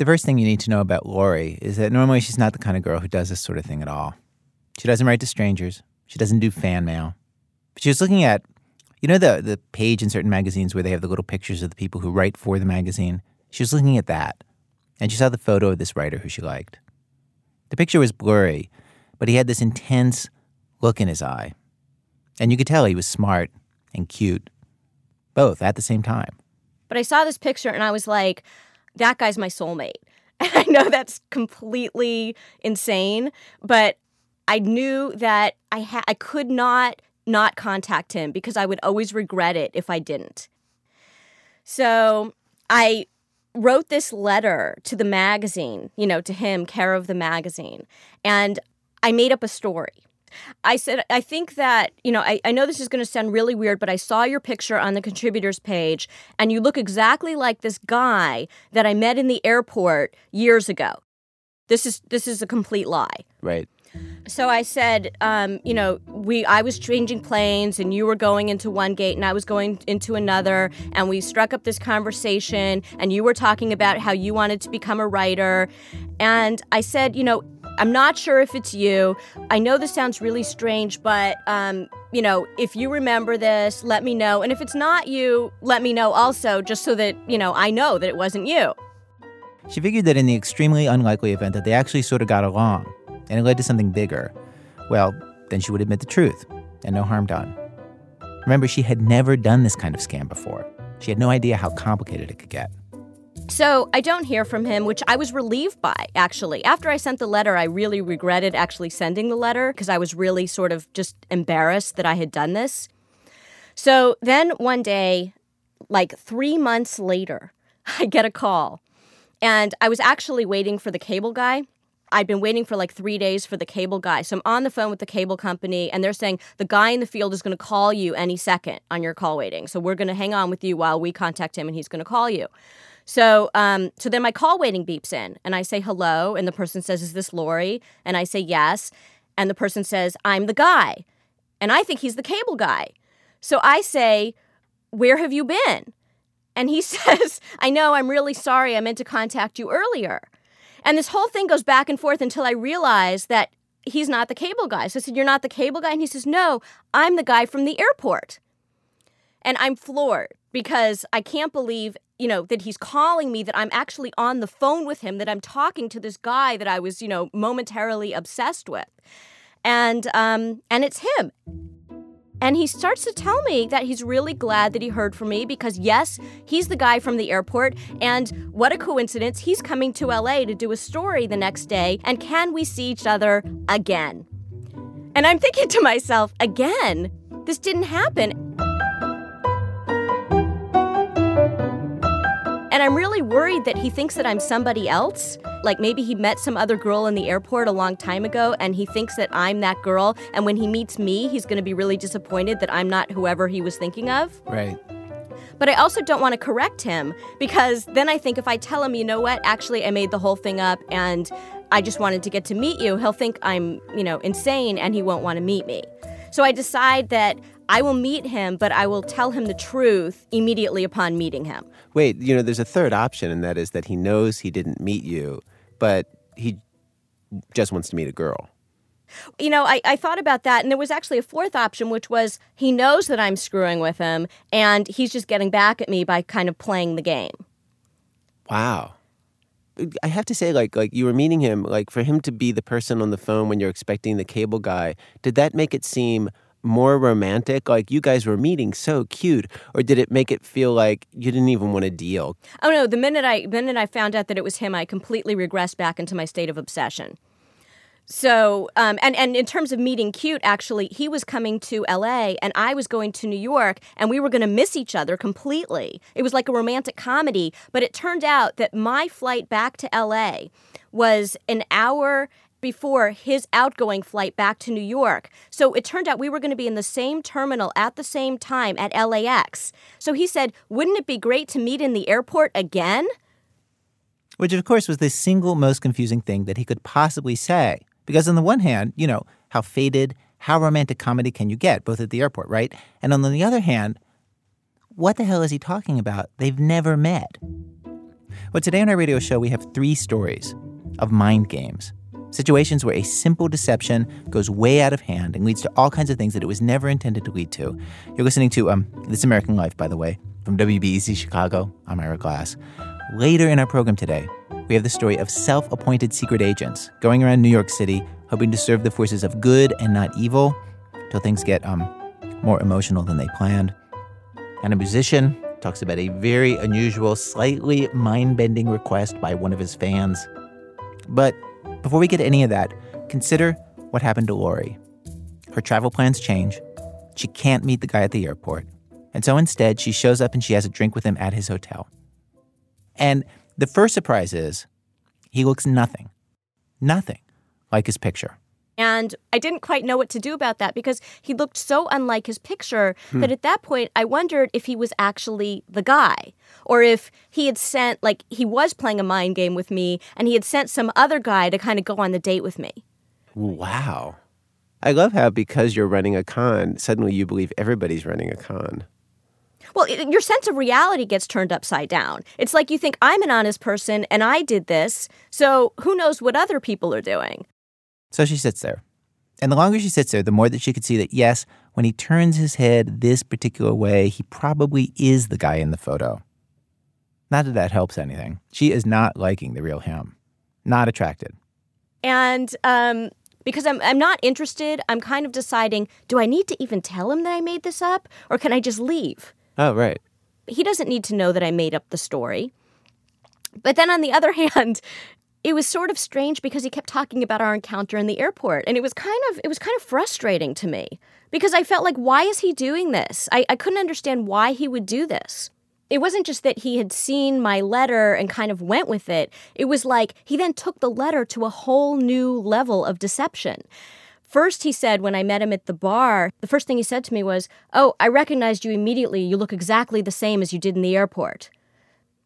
The first thing you need to know about Lori is that normally she's not the kind of girl who does this sort of thing at all. She doesn't write to strangers. She doesn't do fan mail. But she was looking at, you know, the the page in certain magazines where they have the little pictures of the people who write for the magazine. She was looking at that, and she saw the photo of this writer who she liked. The picture was blurry, but he had this intense look in his eye, and you could tell he was smart and cute, both at the same time. But I saw this picture and I was like, that guy's my soulmate. And I know that's completely insane, but I knew that I ha- I could not not contact him because I would always regret it if I didn't. So I wrote this letter to the magazine, you know, to him, care of the magazine, and I made up a story. I said, I think that, you know, I, I know this is going to sound really weird, but I saw your picture on the contributors page and you look exactly like this guy that I met in the airport years ago. This is this is a complete lie. Right. So I said, um, you know, we I was changing planes and you were going into one gate and I was going into another and we struck up this conversation and you were talking about how you wanted to become a writer and I said, you know, I'm not sure if it's you. I know this sounds really strange, but um, you know, if you remember this, let me know. And if it's not you, let me know also, just so that you know I know that it wasn't you. She figured that in the extremely unlikely event that they actually sort of got along, and it led to something bigger, well, then she would admit the truth, and no harm done. Remember, she had never done this kind of scam before. She had no idea how complicated it could get. So I don't hear from him, which I was relieved by, actually. After I sent the letter, I really regretted actually sending the letter because I was really sort of just embarrassed that I had done this. So then one day, like three months later, I get a call. And I was actually waiting for the cable guy. I'd been waiting for like three days for the cable guy. So I'm on the phone with the cable company, and they're saying the guy in the field is going to call you any second on your call waiting. So we're going to hang on with you while we contact him, and he's going to call you. So, um, so then my call waiting beeps in, and I say hello, and the person says, "Is this Lori?" And I say yes, and the person says, "I'm the guy," and I think he's the cable guy. So I say, "Where have you been?" And he says, "I know. I'm really sorry. I meant to contact you earlier." And this whole thing goes back and forth until I realize that he's not the cable guy. So I said, You're not the cable guy? And he says, No, I'm the guy from the airport. And I'm floored because I can't believe you know, that he's calling me, that I'm actually on the phone with him, that I'm talking to this guy that I was, you know, momentarily obsessed with. And um, and it's him. And he starts to tell me that he's really glad that he heard from me because, yes, he's the guy from the airport. And what a coincidence, he's coming to LA to do a story the next day. And can we see each other again? And I'm thinking to myself, again, this didn't happen. And I'm really worried that he thinks that I'm somebody else. Like maybe he met some other girl in the airport a long time ago and he thinks that I'm that girl. And when he meets me, he's going to be really disappointed that I'm not whoever he was thinking of. Right. But I also don't want to correct him because then I think if I tell him, you know what, actually, I made the whole thing up and I just wanted to get to meet you, he'll think I'm, you know, insane and he won't want to meet me. So I decide that I will meet him, but I will tell him the truth immediately upon meeting him. Wait, you know, there's a third option, and that is that he knows he didn't meet you, but he just wants to meet a girl. You know, I, I thought about that, and there was actually a fourth option, which was he knows that I'm screwing with him, and he's just getting back at me by kind of playing the game. Wow. I have to say, like, like you were meeting him, like for him to be the person on the phone when you're expecting the cable guy, did that make it seem more romantic? Like you guys were meeting so cute, or did it make it feel like you didn't even want to deal? Oh no! The minute I minute I found out that it was him, I completely regressed back into my state of obsession. So, um, and and in terms of meeting cute, actually, he was coming to L.A. and I was going to New York, and we were going to miss each other completely. It was like a romantic comedy, but it turned out that my flight back to L.A. was an hour before his outgoing flight back to New York. So it turned out we were going to be in the same terminal at the same time at LAX. So he said, Wouldn't it be great to meet in the airport again? Which, of course, was the single most confusing thing that he could possibly say. Because, on the one hand, you know, how faded, how romantic comedy can you get, both at the airport, right? And on the other hand, what the hell is he talking about? They've never met. Well, today on our radio show, we have three stories of mind games. Situations where a simple deception goes way out of hand and leads to all kinds of things that it was never intended to lead to. You're listening to um, This American Life, by the way, from WBEZ Chicago. I'm Ira Glass. Later in our program today, we have the story of self appointed secret agents going around New York City hoping to serve the forces of good and not evil till things get um, more emotional than they planned. And a musician talks about a very unusual, slightly mind bending request by one of his fans. But before we get to any of that, consider what happened to Lori. Her travel plans change. She can't meet the guy at the airport. And so instead, she shows up and she has a drink with him at his hotel. And the first surprise is he looks nothing, nothing like his picture. And I didn't quite know what to do about that because he looked so unlike his picture that hmm. at that point I wondered if he was actually the guy or if he had sent, like, he was playing a mind game with me and he had sent some other guy to kind of go on the date with me. Wow. I love how because you're running a con, suddenly you believe everybody's running a con. Well, it, your sense of reality gets turned upside down. It's like you think I'm an honest person and I did this, so who knows what other people are doing? So she sits there. And the longer she sits there, the more that she could see that, yes, when he turns his head this particular way, he probably is the guy in the photo. Not that that helps anything. She is not liking the real him, not attracted. And um, because I'm, I'm not interested, I'm kind of deciding do I need to even tell him that I made this up or can I just leave? Oh, right. He doesn't need to know that I made up the story. But then on the other hand, it was sort of strange because he kept talking about our encounter in the airport and it was kind of it was kind of frustrating to me because I felt like why is he doing this? I, I couldn't understand why he would do this. It wasn't just that he had seen my letter and kind of went with it. It was like he then took the letter to a whole new level of deception. First, he said when I met him at the bar, the first thing he said to me was, Oh, I recognized you immediately. You look exactly the same as you did in the airport.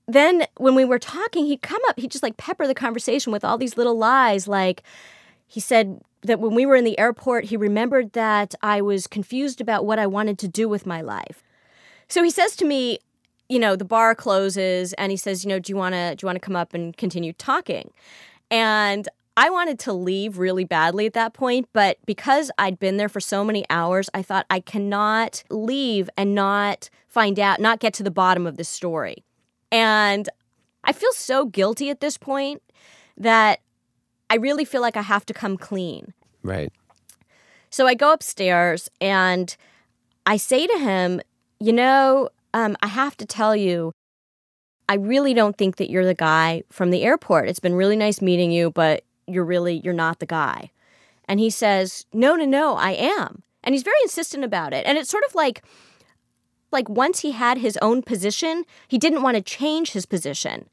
Then, when we were talking, he'd come up, he'd just like pepper the conversation with all these little lies. Like, he said that when we were in the airport, he remembered that I was confused about what I wanted to do with my life. So he says to me, you know, the bar closes and he says, you know, do you want to do you want to come up and continue talking? And I wanted to leave really badly at that point, but because I'd been there for so many hours, I thought I cannot leave and not find out, not get to the bottom of this story. And I feel so guilty at this point that I really feel like I have to come clean. Right. So I go upstairs and I say to him, You know, um, I have to tell you, I really don't think that you're the guy from the airport. It's been really nice meeting you, but you're really, you're not the guy. And he says, No, no, no, I am. And he's very insistent about it. And it's sort of like, like once he had his own position, he didn't want to change his position.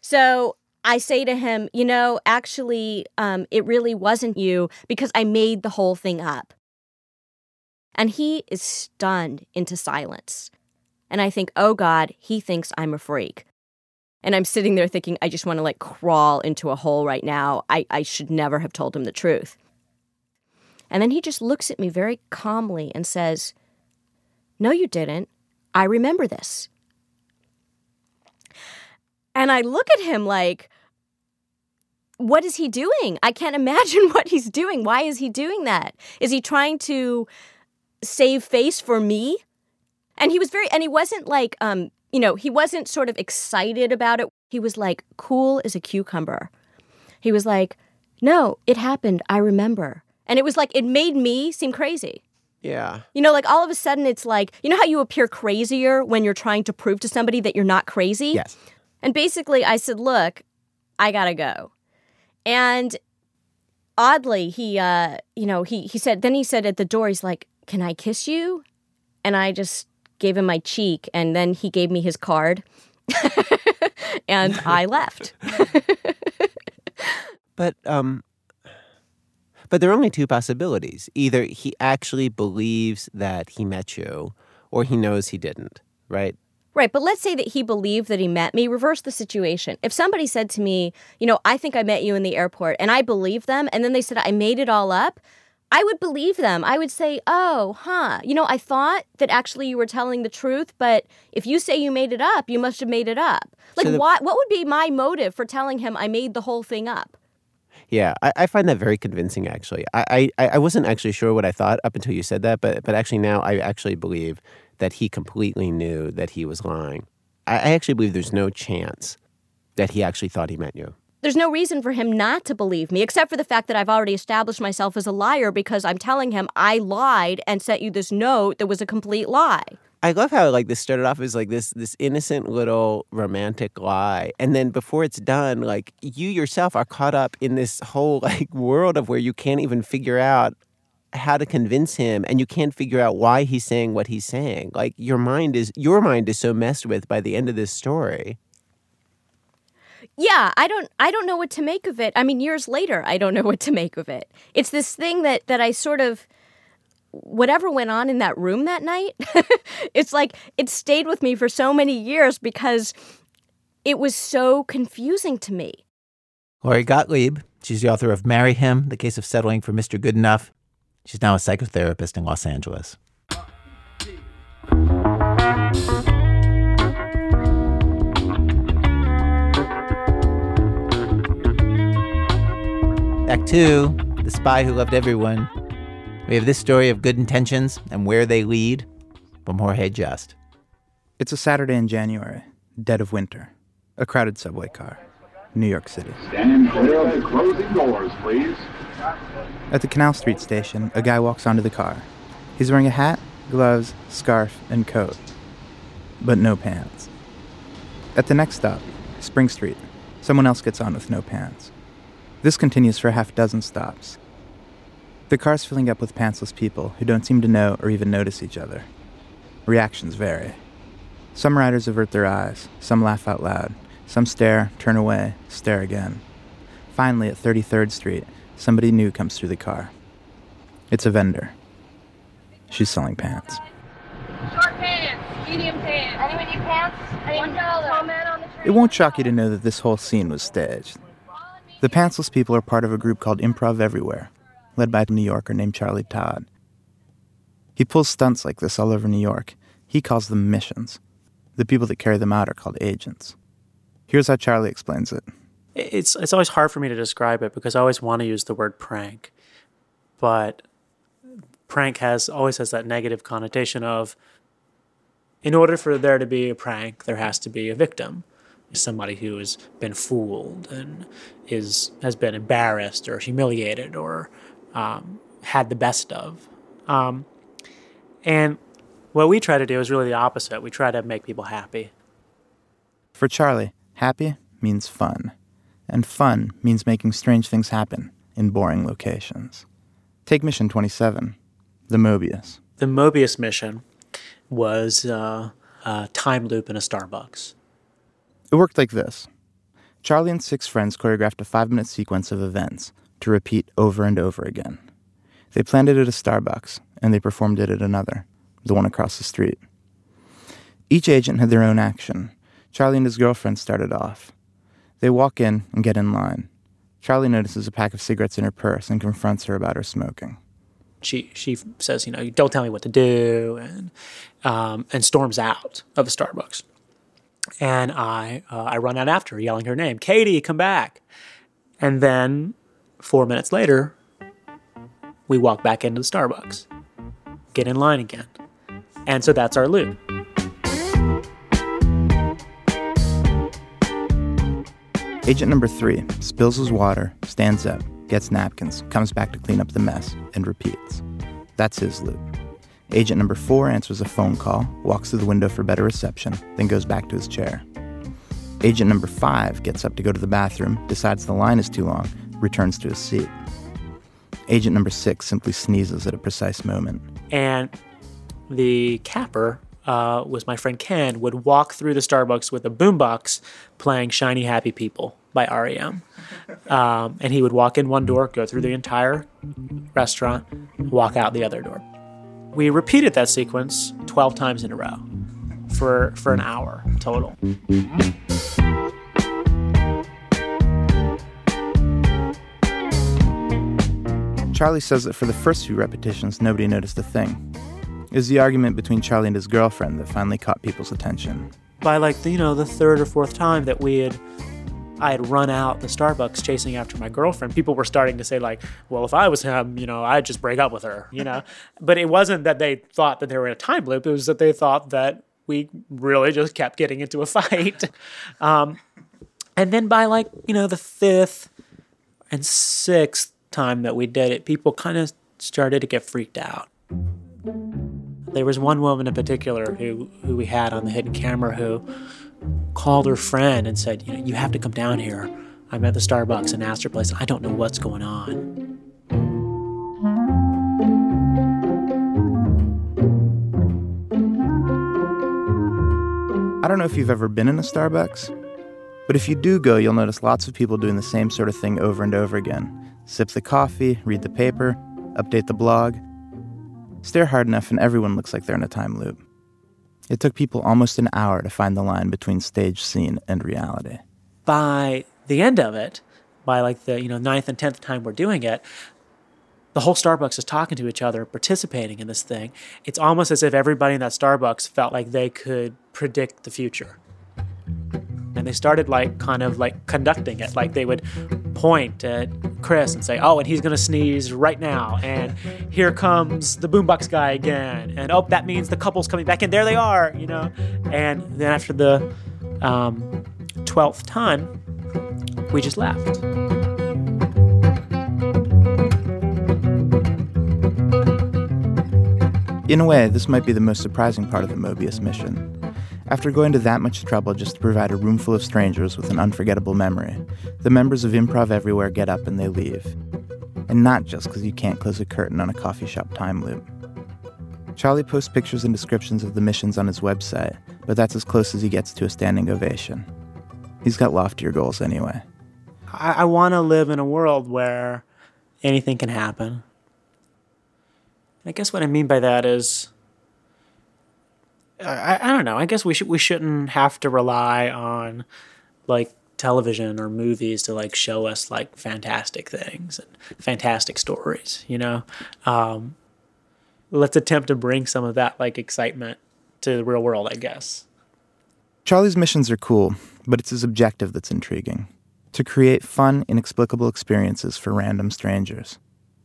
So I say to him, you know, actually, um, it really wasn't you because I made the whole thing up. And he is stunned into silence. And I think, oh God, he thinks I'm a freak. And I'm sitting there thinking, I just want to like crawl into a hole right now. I, I should never have told him the truth. And then he just looks at me very calmly and says, No, you didn't. I remember this. And I look at him like, what is he doing? I can't imagine what he's doing. Why is he doing that? Is he trying to save face for me? And he was very, and he wasn't like, um, you know, he wasn't sort of excited about it. He was like cool as a cucumber. He was like, no, it happened. I remember. And it was like, it made me seem crazy. Yeah. You know, like all of a sudden it's like, you know how you appear crazier when you're trying to prove to somebody that you're not crazy? Yes. And basically I said, look, I gotta go. And oddly, he, uh, you know, he, he said, then he said at the door, he's like, can I kiss you? And I just gave him my cheek and then he gave me his card and I left. But um but there are only two possibilities. Either he actually believes that he met you or he knows he didn't, right? Right, but let's say that he believed that he met me. Reverse the situation. If somebody said to me, you know, I think I met you in the airport, and I believe them, and then they said I made it all up, I would believe them. I would say, oh, huh. You know, I thought that actually you were telling the truth, but if you say you made it up, you must have made it up. Like, So the- what, what would be my motive for telling him I made the whole thing up? Yeah, I, I find that very convincing. Actually, I, I I wasn't actually sure what I thought up until you said that, but but actually now I actually believe that he completely knew that he was lying. I, I actually believe there's no chance that he actually thought he meant you. There's no reason for him not to believe me, except for the fact that I've already established myself as a liar because I'm telling him I lied and sent you this note that was a complete lie. I love how like this started off as like this this innocent little romantic lie, and then before it's done, like you yourself are caught up in this whole like world of where you can't even figure out how to convince him, and you can't figure out why he's saying what he's saying. Like your mind is your mind is so messed with by the end of this story. Yeah, I don't I don't know what to make of it. I mean, years later, I don't know what to make of it. It's this thing that that I sort of whatever went on in that room that night, it's like it stayed with me for so many years because it was so confusing to me. Lori Gottlieb, she's the author of Marry Him, The Case of Settling for Mr. Goodenough. She's now a psychotherapist in Los Angeles. Act two The Spy Who Loved Everyone. We have this story of good intentions and where they lead from Jorge Just. It's a Saturday in January, dead of winter. A crowded subway car, New York City. Stand clear of the closing doors, please. At the Canal Street station, a guy walks onto the car. He's wearing a hat, gloves, scarf, and coat, but no pants. At the next stop, Spring Street, someone else gets on with no pants. This continues for a half dozen stops. The car's filling up with pantsless people who don't seem to know or even notice each other. Reactions vary. Some riders avert their eyes, some laugh out loud, some stare, turn away, stare again. Finally, at 33rd Street, somebody new comes through the car. It's a vendor. She's selling pants. Short pants, medium pants. Anyone need pants? One dollar. Tall man on the tree. It won't shock you to know that this whole scene was staged. The pantsless people are part of a group called Improv Everywhere, led by a New Yorker named Charlie Todd. He pulls stunts like this all over New York. He calls them missions. The people that carry them out are called agents. Here's how Charlie explains it. it's it's always hard for me to describe it because I always want to use the word prank, but prank has always has that negative connotation of in order for there to be a prank, there has to be a victim, somebody who has been fooled and is has been embarrassed or humiliated or um, had the best of, um, and what we try to do is really the opposite. We try to make people happy. For Charlie, happy means fun, and fun means making strange things happen in boring locations. Take Mission 27, the Mobius. the Mobius mission was uh, a time loop in a Starbucks. It worked like this Charlie and six friends choreographed a five minute sequence of events to repeat over and over again. They planned it at a Starbucks, and they performed it at another, the one across the street. Each agent had their own action. Charlie and his girlfriend started off. They walk in and get in line. Charlie notices a pack of cigarettes in her purse and confronts her about her smoking. She she says, you know, don't tell me what to do, and um, and storms out of the Starbucks. And I uh, I run out after her, yelling her name, Katie, come back. And then four minutes later, we walk back into the Starbucks, get in line again, and so that's our loop. Agent number three spills his water, stands up, gets napkins, comes back to clean up the mess, and repeats. That's his loop. Agent number four answers a phone call, walks to the window for better reception, then goes back to his chair. Agent number five gets up to go to the bathroom, decides the line is too long, returns to his seat. Agent number six simply sneezes at a precise moment. and the capper uh, was my friend Ken would walk through the Starbucks with a boombox playing "Shiny Happy People" by REM, um, and he would walk in one door, go through the entire restaurant, walk out the other door. We repeated that sequence twelve times in a row for for an hour total. Charlie says that for the first few repetitions, nobody noticed a thing. It was the argument between Charlie and his girlfriend that finally caught people's attention. By like the, you know the third or fourth time that we had I had run out the Starbucks chasing after my girlfriend, people were starting to say like, "Well, if I was him, you know, I'd just break up with her," you know. but it wasn't that they thought that they were in a time loop; it was that they thought that we really just kept getting into a fight. um, and then by like you know the fifth and sixth time that we did it, people kind of started to get freaked out. There was one woman in particular who who we had on the hidden camera who called her friend and said, you know, you have to come down here. I'm at the Starbucks Astor Place. I don't know what's going on. I don't know if you've ever been in a Starbucks, but if you do go, you'll notice lots of people doing the same sort of thing over and over again sip the coffee, read the paper, update the blog. Stare hard enough, and everyone looks like they're in a time loop. It took people almost an hour to find the line between stage scene and reality. By the end of it, by like the you know ninth and tenth time we're doing it, the whole Starbucks is talking to each other, participating in this thing. It's almost as if everybody in that Starbucks felt like they could predict the future. And they started like kind of like conducting it. Like they would point at Chris and say, "Oh, and he's gonna sneeze right now." And here comes the boombox guy again. And oh, that means the couple's coming back, and there they are, you know. And then after the um, twelfth time, we just left. In a way, this might be the most surprising part of the Mobius mission. After going to that much trouble just to provide a room full of strangers with an unforgettable memory, the members of Improv Everywhere get up and they leave. And not just because you can't close a curtain on a coffee shop time loop. Charlie posts pictures and descriptions of the missions on his website, but that's as close as he gets to a standing ovation. He's got loftier goals anyway. I, I want to live in a world where anything can happen. I guess what I mean by that is, I, I don't know. I guess we should we shouldn't have to rely on like television or movies to like show us like fantastic things and fantastic stories. You know, um, let's attempt to bring some of that like excitement to the real world. I guess. Charlie's missions are cool, but it's his objective that's intriguing to create fun, inexplicable experiences for random strangers.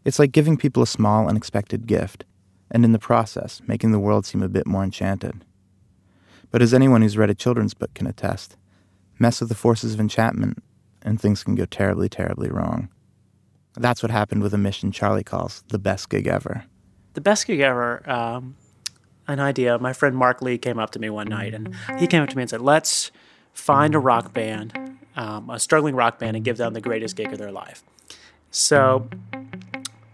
It's like giving people a small, unexpected gift, and in the process, making the world seem a bit more enchanted. But as anyone who's read a children's book can attest, mess with the forces of enchantment, and things can go terribly, terribly wrong. That's what happened with a mission Charlie calls the best gig ever. The best gig ever, um, an idea. My friend Mark Lee came up to me one night and he came up to me and said, Let's find a rock band, um, a struggling rock band, and give them the greatest gig of their life. So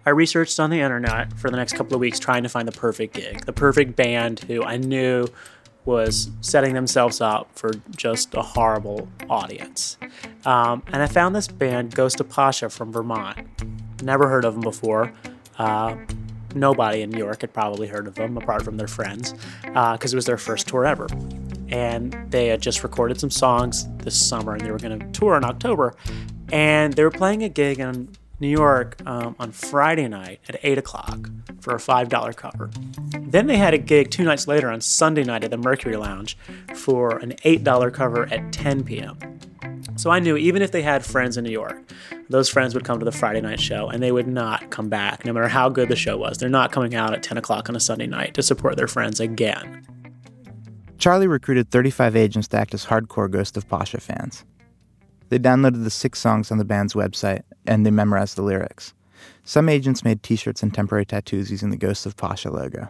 I researched on the internet for the next couple of weeks trying to find the perfect gig, the perfect band who I knew was setting themselves up for just a horrible audience. Um, and I found this band, Ghost of Pasha from Vermont. Never heard of them before. Uh, nobody in New York had probably heard of them apart from their friends because uh, it was their first tour ever. And they had just recorded some songs this summer and they were going to tour in October. And they were playing a gig in New York um, on Friday night at 8 o'clock for a $5 cover. Then they had a gig two nights later on Sunday night at the Mercury Lounge for an $8 cover at 10 p.m. So I knew even if they had friends in New York, those friends would come to the Friday night show and they would not come back, no matter how good the show was. They're not coming out at 10 o'clock on a Sunday night to support their friends again. Charlie recruited 35 agents to act as hardcore Ghost of Pasha fans. They downloaded the six songs on the band's website and they memorized the lyrics. Some agents made t shirts and temporary tattoos using the Ghosts of Pasha logo.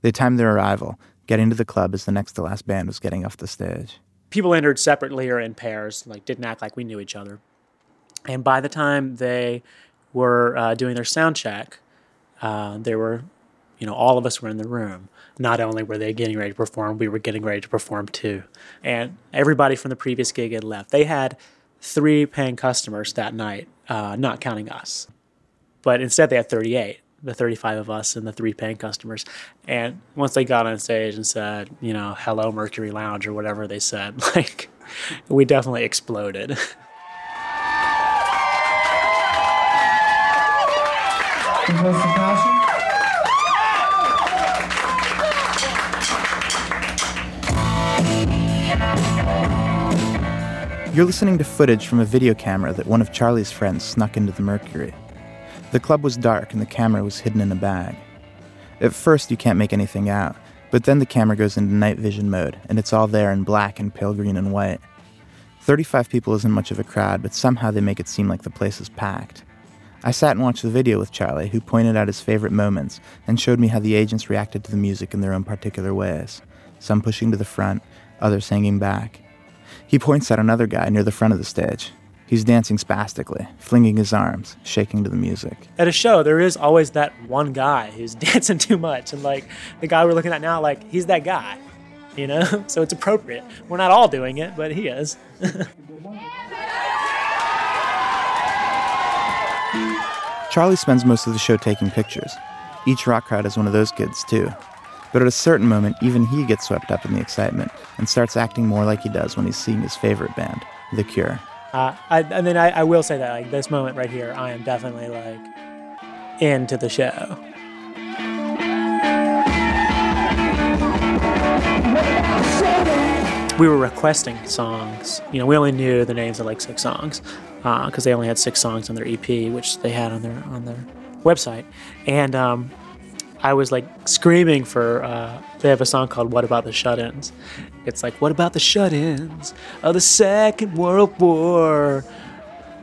They timed their arrival, getting to the club as the next to last band was getting off the stage. People entered separately or in pairs, like didn't act like we knew each other. And by the time they were uh, doing their sound check, uh, they were, you know, all of us were in the room. Not only were they getting ready to perform, we were getting ready to perform too. And everybody from the previous gig had left. They had three paying customers that night, uh, not counting us. But instead, they had 38, the 35 of us and the three paying customers. And once they got on stage and said, you know, hello, Mercury Lounge, or whatever they said, like, we definitely exploded. You're listening to footage from a video camera that one of Charlie's friends snuck into the Mercury. The club was dark and the camera was hidden in a bag. At first, you can't make anything out, but then the camera goes into night vision mode and it's all there in black and pale green and white. 35 people isn't much of a crowd, but somehow they make it seem like the place is packed. I sat and watched the video with Charlie, who pointed out his favorite moments and showed me how the agents reacted to the music in their own particular ways. Some pushing to the front, others hanging back. He points at another guy near the front of the stage. He's dancing spastically, flinging his arms, shaking to the music. At a show, there is always that one guy who's dancing too much, and like the guy we're looking at now, like he's that guy, you know. So it's appropriate. We're not all doing it, but he is. Charlie spends most of the show taking pictures. Each rock crowd is one of those kids, too. But at a certain moment, even he gets swept up in the excitement and starts acting more like he does when he's seeing his favorite band, The Cure. Uh, I, and then I, I will say that like this moment right here, I am definitely like into the show. We were requesting songs. You know, we only knew the names of like six songs because uh, they only had six songs on their EP, which they had on their on their website. And um, I was like screaming for. Uh, they have a song called "What About the Shut-ins." It's like, "What about the shut-ins of the Second World War?"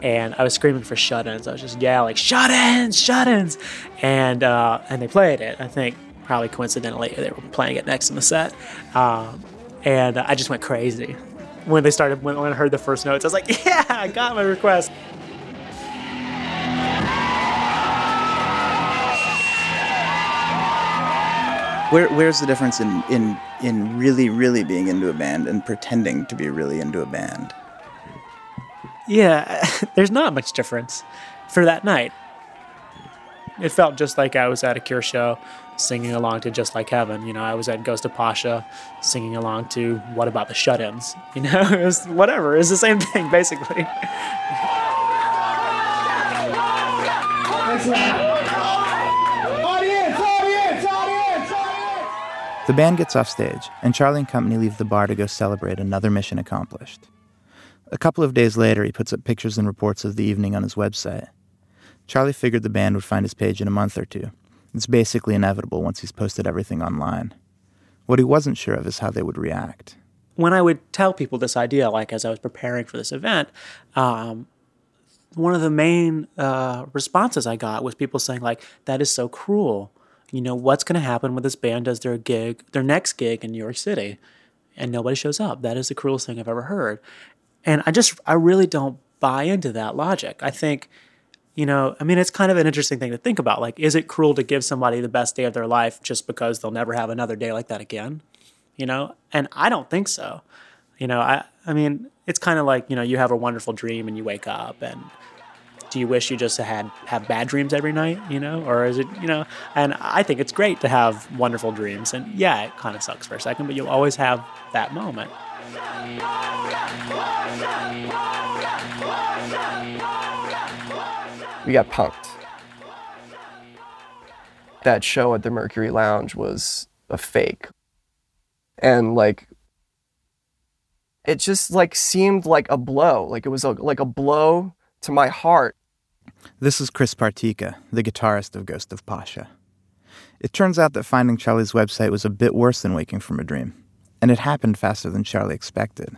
And I was screaming for shut-ins. I was just yelling, "Shut-ins, shut-ins!" And uh, and they played it. I think probably coincidentally they were playing it next in the set, um, and I just went crazy when they started. When, when I heard the first notes, I was like, "Yeah, I got my request." Where, where's the difference in, in, in really, really being into a band and pretending to be really into a band? Yeah, there's not much difference for that night. It felt just like I was at a Cure show singing along to Just Like Heaven. You know, I was at Ghost of Pasha singing along to What About the Shut Ins? You know, it was whatever. It's the same thing, basically. The band gets off stage, and Charlie and company leave the bar to go celebrate another mission accomplished. A couple of days later, he puts up pictures and reports of the evening on his website. Charlie figured the band would find his page in a month or two. It's basically inevitable once he's posted everything online. What he wasn't sure of is how they would react. When I would tell people this idea, like as I was preparing for this event, um, one of the main uh, responses I got was people saying, like, that is so cruel you know, what's going to happen when this band does their gig, their next gig in New York City, and nobody shows up? That is the cruelest thing I've ever heard. And I just, I really don't buy into that logic. I think, you know, I mean, it's kind of an interesting thing to think about. Like, is it cruel to give somebody the best day of their life just because they'll never have another day like that again? You know, and I don't think so. You know, I, I mean, it's kind of like, you know, you have a wonderful dream and you wake up and, do you wish you just had have bad dreams every night you know? Or is it you know? And i think it's great to have wonderful dreams. And yeah it kind of sucks for a second but you'll always have that moment. We got punked that show at the mercury lounge was a fake. And like it just like seemed like a blow. Like it was a, like a blow to my heart. This is Chris Partika, the guitarist of Ghost of Pasha. It turns out that finding Charlie's website was a bit worse than waking from a dream, and it happened faster than Charlie expected.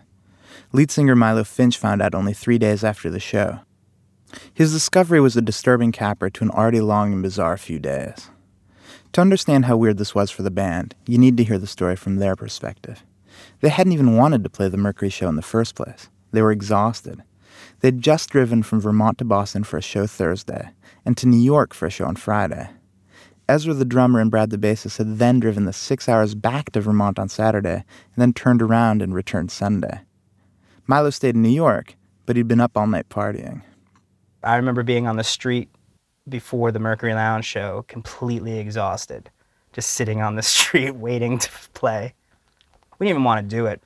Lead singer Milo Finch found out only three days after the show. His discovery was a disturbing capper to an already long and bizarre few days. To understand how weird this was for the band, you need to hear the story from their perspective. They hadn't even wanted to play the Mercury show in the first place. They were exhausted, They'd just driven from Vermont to Boston for a show Thursday, and to New York for a show on Friday. Ezra, the drummer, and Brad, the bassist, had then driven the six hours back to Vermont on Saturday, and then turned around and returned Sunday. Milo stayed in New York, but he'd been up all night partying. I remember being on the street before the Mercury Lounge show, completely exhausted, just sitting on the street waiting to play. We didn't even want to do it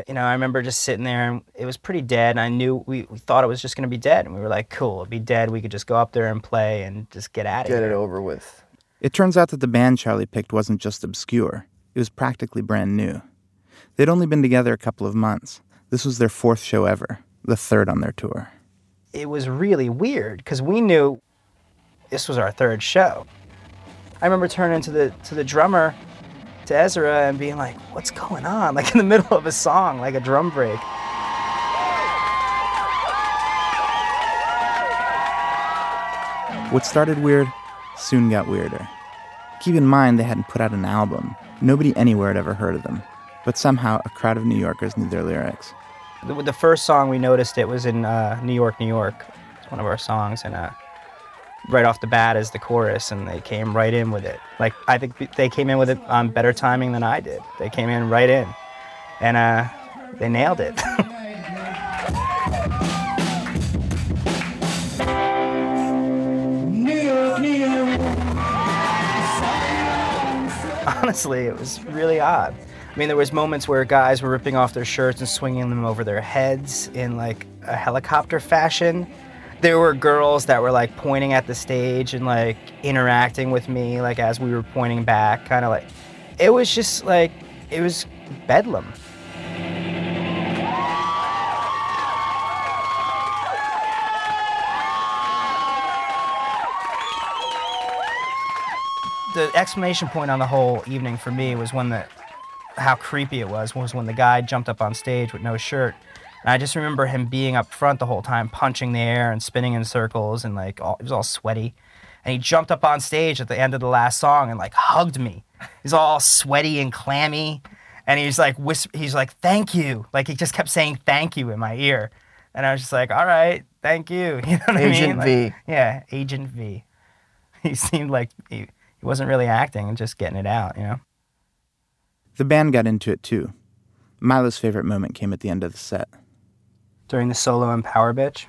That you know, I remember just sitting there and it was pretty dead. And I knew we, we thought it was just going to be dead, and we were like, "Cool, it'd be dead. We could just go up there and play and just get at it." Get it over with. It turns out that the band Charlie picked wasn't just obscure, it was practically brand new. They'd only been together a couple of months. This was their fourth show ever, the third on their tour. It was really weird because we knew this was our third show. I remember turning to the to the drummer, to Ezra, and being like, "What's going on?" Like in the middle of a song, like a drum break. What started weird soon got weirder. Keep in mind they hadn't put out an album. Nobody anywhere had ever heard of them. But somehow a crowd of New Yorkers knew their lyrics. The, the first song we noticed it was in uh, New York, New York. It's one of our songs, and uh, right off the bat is the chorus, and they came right in with it. Like I think they came in with it on better timing than I did. They came in right in, and uh, they nailed it. Honestly, it was really odd. I mean, there was moments where guys were ripping off their shirts and swinging them over their heads in like a helicopter fashion. There were girls that were like pointing at the stage and like interacting with me, like as we were pointing back, kind of like. It was just like it was bedlam. The exclamation point on the whole evening for me was when the how creepy it was was when the guy jumped up on stage with no shirt. And I just remember him being up front the whole time, punching the air and spinning in circles, and like all, it was all sweaty. And he jumped up on stage at the end of the last song and like hugged me. He's all sweaty and clammy, and he's like whisper, he's like thank you, like he just kept saying thank you in my ear, and I was just like all right, thank you. You know what Agent I mean? V. Yeah, Agent V. He seemed like he, he wasn't really acting and just getting it out, you know. The band got into it too. Milo's favorite moment came at the end of the set. During the solo in Power Bitch.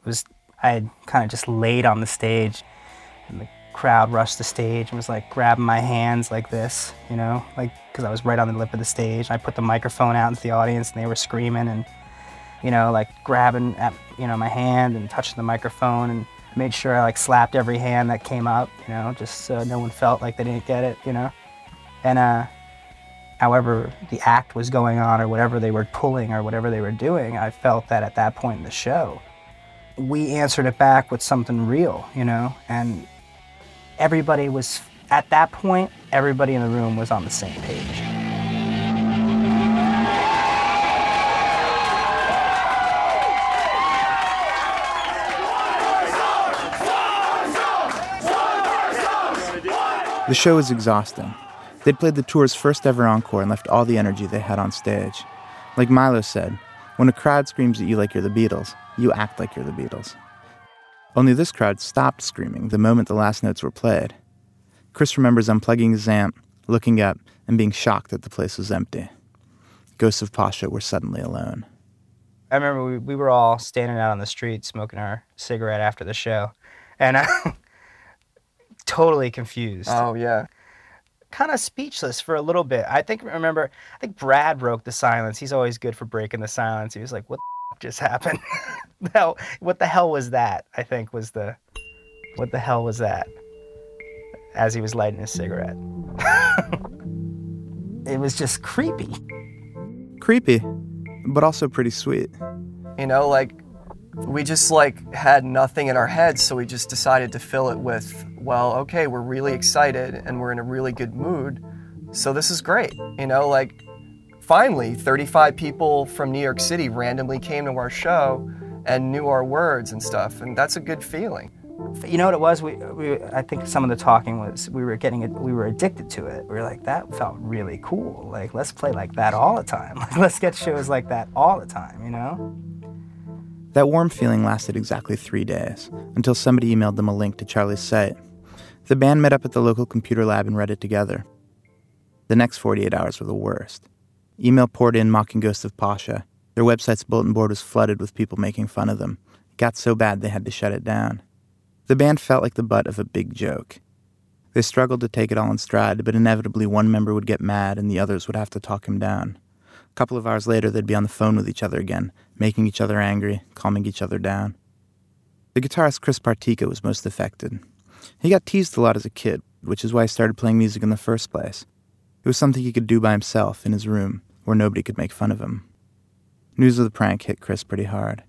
It was I had kind of just laid on the stage, and the crowd rushed the stage and was like grabbing my hands like this, you know, like because I was right on the lip of the stage. I put the microphone out into the audience, and they were screaming and you know like grabbing at you know my hand and touching the microphone and made sure I like slapped every hand that came up, you know, just so no one felt like they didn't get it, you know, and uh however the act was going on or whatever they were pulling or whatever they were doing, I felt that at that point in the show, we answered it back with something real, you know, and everybody was at that point, everybody in the room was on the same page. The show is exhausting. They'd played the tour's first ever encore and left all the energy they had on stage. Like Milo said, when a crowd screams at you like you're the Beatles, you act like you're the Beatles. Only this crowd stopped screaming the moment the last notes were played. Chris remembers unplugging his amp, looking up, and being shocked that the place was empty. Ghosts of Pasha were suddenly alone. I remember we, we were all standing out on the street smoking our cigarette after the show, and I totally confused. Oh yeah. Kind of speechless for a little bit. I think remember, I think Brad broke the silence. He's always good for breaking the silence. He was like, "What the f- just happened? hell, what the hell was that?" I think was the, "What the hell was that?" As he was lighting his cigarette. it was just creepy. Creepy, but also pretty sweet. You know, like we just like had nothing in our heads, so we just decided to fill it with, well, okay, we're really excited and we're in a really good mood. So this is great. You know, like finally 35 people from New York City randomly came to our show and knew our words and stuff, and that's a good feeling. You know what it was? We, we I think some of the talking was we were getting it. We were addicted to it. We were like, that felt really cool. Like let's play like that all the time. Like let's get shows like that all the time. You know? That warm feeling lasted exactly three days, until somebody emailed them a link to Charlie's site. The band met up at the local computer lab and read it together. The next 48 hours were the worst. Email poured in mocking Ghost of Pasha. Their website's bulletin board was flooded with people making fun of them. It got so bad they had to shut it down. The band felt like the butt of a big joke. They struggled to take it all in stride, but inevitably one member would get mad and the others would have to talk him down. A couple of hours later, they'd be on the phone with each other again, making each other angry, calming each other down. The guitarist Chris Partika was most affected. He got teased a lot as a kid, which is why he started playing music in the first place. It was something he could do by himself in his room, where nobody could make fun of him. News of the prank hit Chris pretty hard.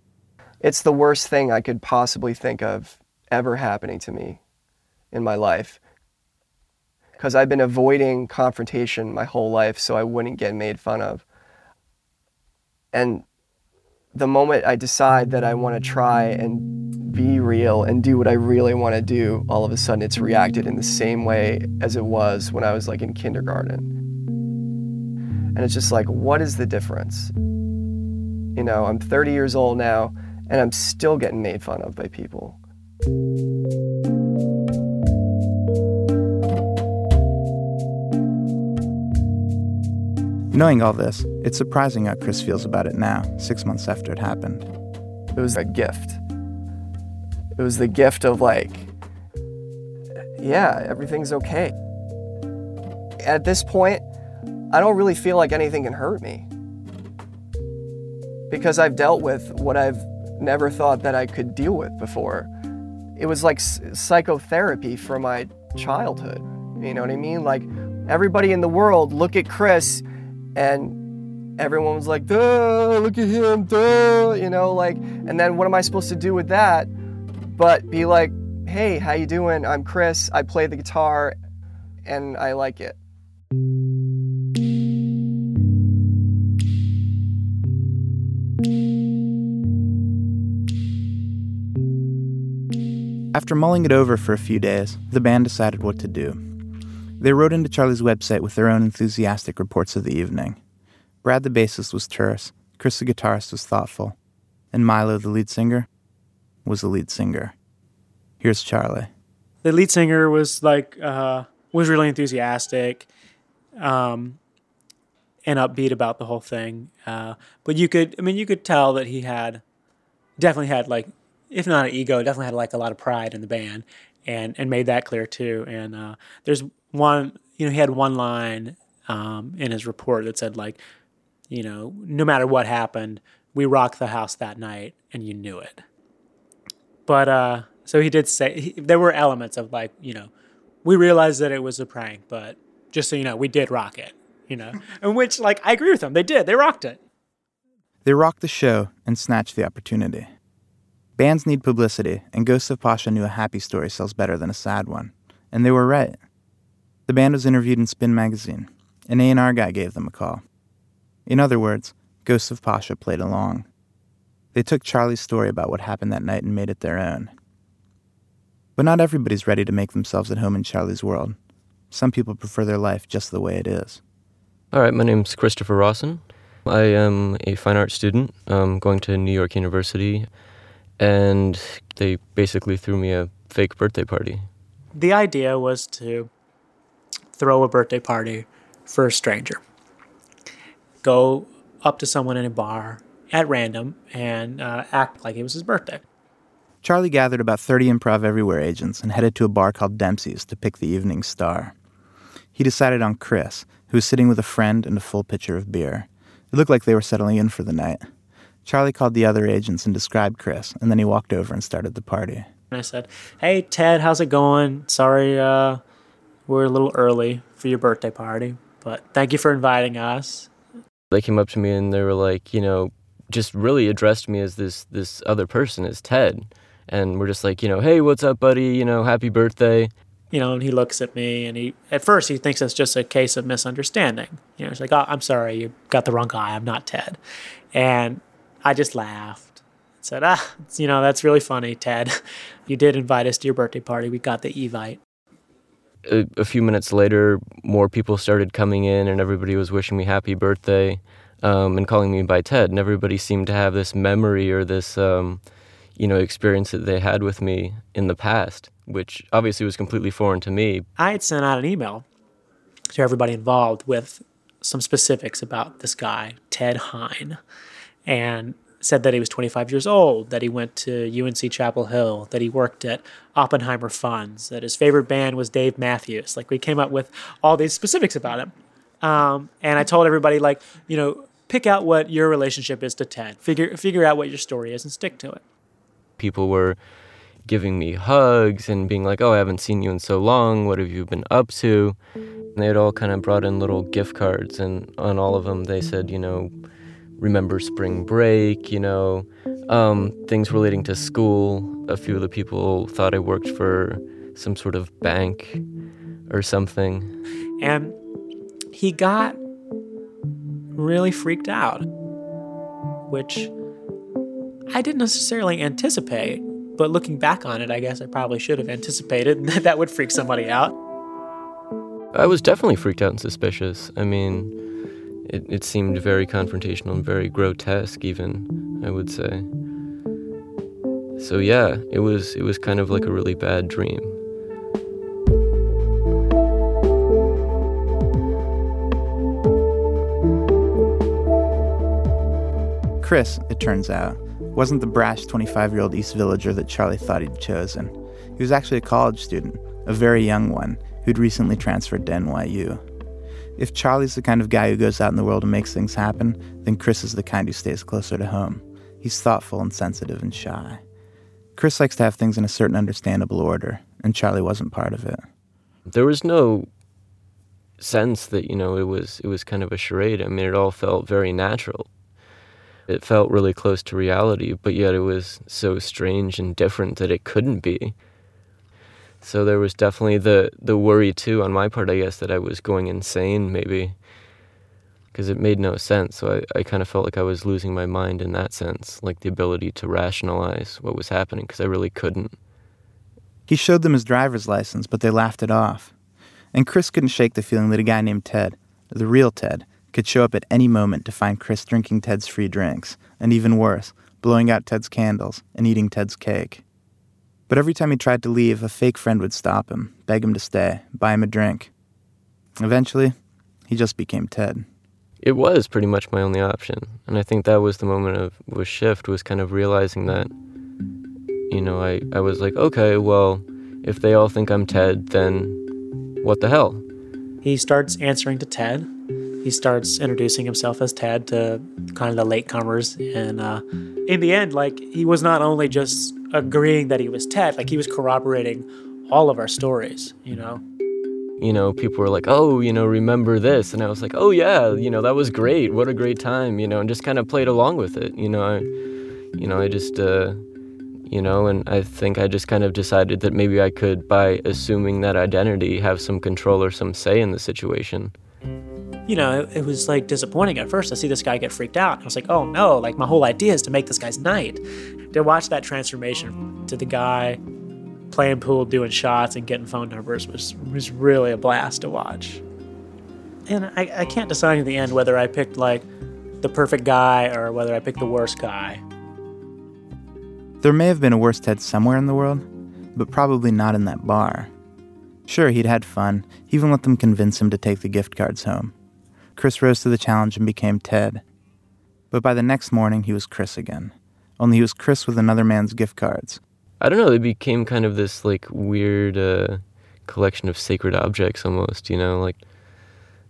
It's the worst thing I could possibly think of ever happening to me in my life. Because I've been avoiding confrontation my whole life so I wouldn't get made fun of. And the moment I decide that I want to try and be real and do what I really want to do, all of a sudden it's reacted in the same way as it was when I was like in kindergarten. And it's just like, what is the difference? You know, I'm 30 years old now and I'm still getting made fun of by people. Knowing all this, it's surprising how Chris feels about it now, six months after it happened. It was a gift. It was the gift of like, yeah, everything's okay. At this point, I don't really feel like anything can hurt me because I've dealt with what I've never thought that I could deal with before. It was like psychotherapy for my childhood. You know what I mean? Like everybody in the world look at Chris and everyone was like, duh, look at him, duh, you know, like, and then what am I supposed to do with that? But be like, hey, how you doing? I'm Chris. I play the guitar and I like it. After mulling it over for a few days, the band decided what to do. They wrote into Charlie's website with their own enthusiastic reports of the evening. Brad, the bassist, was terse, Chris, the guitarist, was thoughtful, and Milo, the lead singer, was the lead singer. Here's Charlie. The lead singer was like uh, was really enthusiastic, um, and upbeat about the whole thing. Uh, but you could, I mean, you could tell that he had definitely had like if not an ego, definitely had like a lot of pride in the band, and and made that clear too. And uh, there's one, you know, he had one line um, in his report that said like, you know, no matter what happened, we rocked the house that night, and you knew it. But uh, so he did say he, there were elements of like, you know, we realized that it was a prank, but just so you know, we did rock it. You know, and which like I agree with them, they did, they rocked it. They rocked the show and snatched the opportunity. Bands need publicity, and Ghosts of Pasha knew a happy story sells better than a sad one. And they were right. The band was interviewed in Spin magazine. An A&R guy gave them a call. In other words, Ghosts of Pasha played along. They took Charlie's story about what happened that night and made it their own. But not everybody's ready to make themselves at home in Charlie's world. Some people prefer their life just the way it is. All right, my name's Christopher Rawson. I am a fine art student um, going to New York University and they basically threw me a fake birthday party. The idea was to throw a birthday party for a stranger. Go up to someone in a bar at random and uh, act like it was his birthday. Charlie gathered about 30 Improv Everywhere agents and headed to a bar called Dempsey's to pick the evening star. He decided on Chris, who was sitting with a friend and a full pitcher of beer. It looked like they were settling in for the night. Charlie called the other agents and described Chris, and then he walked over and started the party. And I said, Hey, Ted, how's it going? Sorry, uh, we're a little early for your birthday party, but thank you for inviting us. They came up to me and they were like, you know, just really addressed me as this this other person, as Ted. And we're just like, you know, hey, what's up, buddy? You know, happy birthday. You know, and he looks at me and he, at first, he thinks it's just a case of misunderstanding. You know, he's like, oh, I'm sorry, you got the wrong guy. I'm not Ted. And I just laughed. and Said, ah, you know, that's really funny, Ted. You did invite us to your birthday party. We got the Evite. A, a few minutes later, more people started coming in, and everybody was wishing me happy birthday um, and calling me by Ted. And everybody seemed to have this memory or this, um, you know, experience that they had with me in the past, which obviously was completely foreign to me. I had sent out an email to everybody involved with some specifics about this guy, Ted Hine and said that he was 25 years old, that he went to UNC Chapel Hill, that he worked at Oppenheimer Funds, that his favorite band was Dave Matthews. Like we came up with all these specifics about him. Um, and I told everybody, like, you know, pick out what your relationship is to Ted. Figure figure out what your story is and stick to it. People were giving me hugs and being like, "Oh, I haven't seen you in so long. What have you been up to?" And they had all kind of brought in little gift cards, and on all of them they said, you know, remember spring break, you know, um, things relating to school. A few of the people thought I worked for some sort of bank or something. And he got really freaked out, which I didn't necessarily anticipate. But looking back on it, I guess I probably should have anticipated that that would freak somebody out. I was definitely freaked out and suspicious. I mean, it, it seemed very confrontational and very grotesque, even, I would say. So yeah, it was it was kind of like a really bad dream. Chris, it turns out, wasn't the brash 25 year old East Villager that Charlie thought he'd chosen. He was actually a college student, a very young one, who'd recently transferred to NYU. If Charlie's the kind of guy who goes out in the world and makes things happen, then Chris is the kind who stays closer to home. He's thoughtful and sensitive and shy. Chris likes to have things in a certain understandable order, and Charlie wasn't part of it. There was no sense that, you know, it was it was kind of a charade. I mean, it all felt very natural. It felt really close to reality, but yet it was so strange and different that it couldn't be. So there was definitely the the worry too on my part, I guess, that I was going insane maybe because it made no sense. So I, I kind of felt like I was losing my mind in that sense, like the ability to rationalize what was happening because I really couldn't. He showed them his driver's license, but they laughed it off. And Chris couldn't shake the feeling that a guy named Ted, the real Ted, could show up at any moment to find Chris drinking Ted's free drinks, and even worse, blowing out Ted's candles and eating Ted's cake. But every time he tried to leave, a fake friend would stop him, beg him to stay, buy him a drink. Eventually, he just became Ted. It was pretty much my only option, and I think that was the moment of was shift was kind of realizing that you know, I, I was like, okay, well, if they all think I'm Ted, then what the hell? He starts answering to Ted. He starts introducing himself as Ted to kind of the latecomers. And uh, in the end, like, he was not only just agreeing that he was Ted, like, he was corroborating all of our stories, you know? You know, people were like, oh, you know, remember this? And I was like, oh, yeah, you know, that was great. What a great time, you know, and just kind of played along with it. You know, I, you know, I just, uh, you know, and I think I just kind of decided that maybe I could, by assuming that identity, have some control or some say in the situation. You know, it, it was like disappointing at first to see this guy get freaked out. I was like, oh no, like my whole idea is to make this guy's night. To watch that transformation to the guy playing pool, doing shots, and getting phone numbers was, was really a blast to watch. And I, I can't decide in the end whether I picked like the perfect guy or whether I picked the worst guy. There may have been a worse Ted somewhere in the world, but probably not in that bar. Sure, he'd had fun. He even let them convince him to take the gift cards home. Chris rose to the challenge and became Ted. But by the next morning, he was Chris again. Only he was Chris with another man's gift cards. I don't know, they became kind of this like weird uh, collection of sacred objects almost, you know, like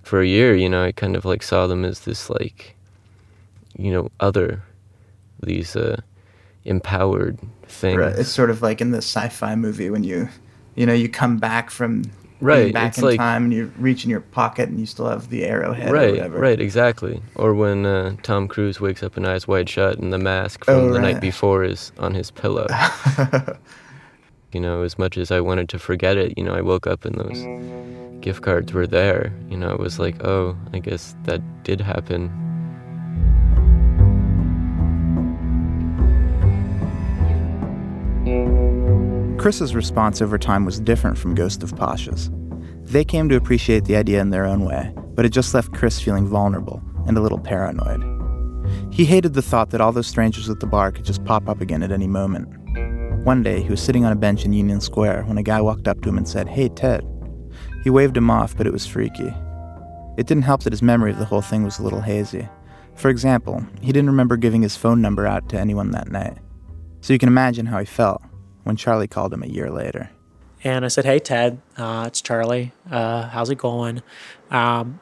for a year, you know, I kind of like saw them as this like, you know, other, these uh, empowered things. Right. It's sort of like in the sci-fi movie when you, you know, you come back from Right, back it's in like- time and you reach in your pocket and you still have the arrowhead or Right, whatever. right, exactly. Or when uh, Tom Cruise wakes up in Eyes Wide Shut and the mask from Oh, the right. night before is on his pillow. you know, as much as I wanted to forget it, you know, I woke up and those gift cards were there. You know, it was like, oh, I guess that did happen. Chris's response over time was different from Ghost of Pasha's. They came to appreciate the idea in their own way, but it just left Chris feeling vulnerable and a little paranoid. He hated the thought that all those strangers at the bar could just pop up again at any moment. One day, he was sitting on a bench in Union Square when a guy walked up to him and said, Hey, Ted. He waved him off, but it was freaky. It didn't help that his memory of the whole thing was a little hazy. For example, he didn't remember giving his phone number out to anyone that night. So you can imagine how he felt when Charlie called him a year later. And I said, "Hey Ted, uh, it's Charlie. Uh, how's it going? Um,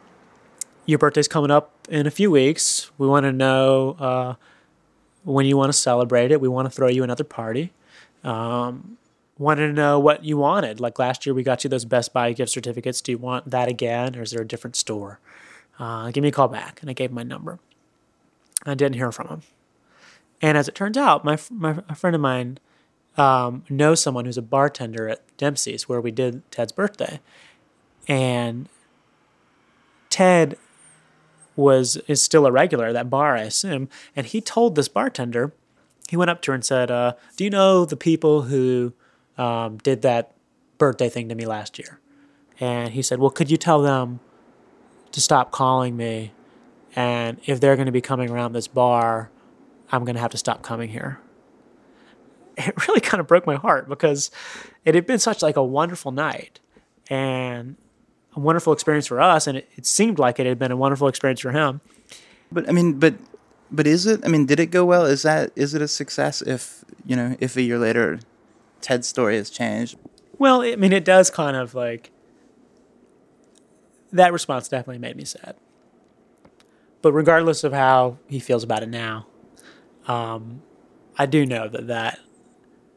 your birthday's coming up in a few weeks. We want to know uh, when you want to celebrate it. We want to throw you another party. Um, wanted to know what you wanted. Like last year, we got you those Best Buy gift certificates. Do you want that again, or is there a different store? Uh, give me a call back. And I gave him my number. I didn't hear from him. And as it turns out, my, my a friend of mine um, knows someone who's a bartender at Dempsey's where we did Ted's birthday. And Ted was is still a regular at that bar, I assume. And he told this bartender, he went up to her and said, uh, "Do you know the people who um, did that birthday thing to me last year?" And he said, "Well, could you tell them to stop calling me? And if they're going to be coming around this bar, I'm going to have to stop coming here." It really kind of broke my heart because it had been such like a wonderful night and a wonderful experience for us, and it, it seemed like it had been a wonderful experience for him. But I mean, but but is it? I mean, did it go well? Is that is it a success? If you know, if a year later, Ted's story has changed. Well, I mean, it does kind of like that response definitely made me sad. But regardless of how he feels about it now, um, I do know that that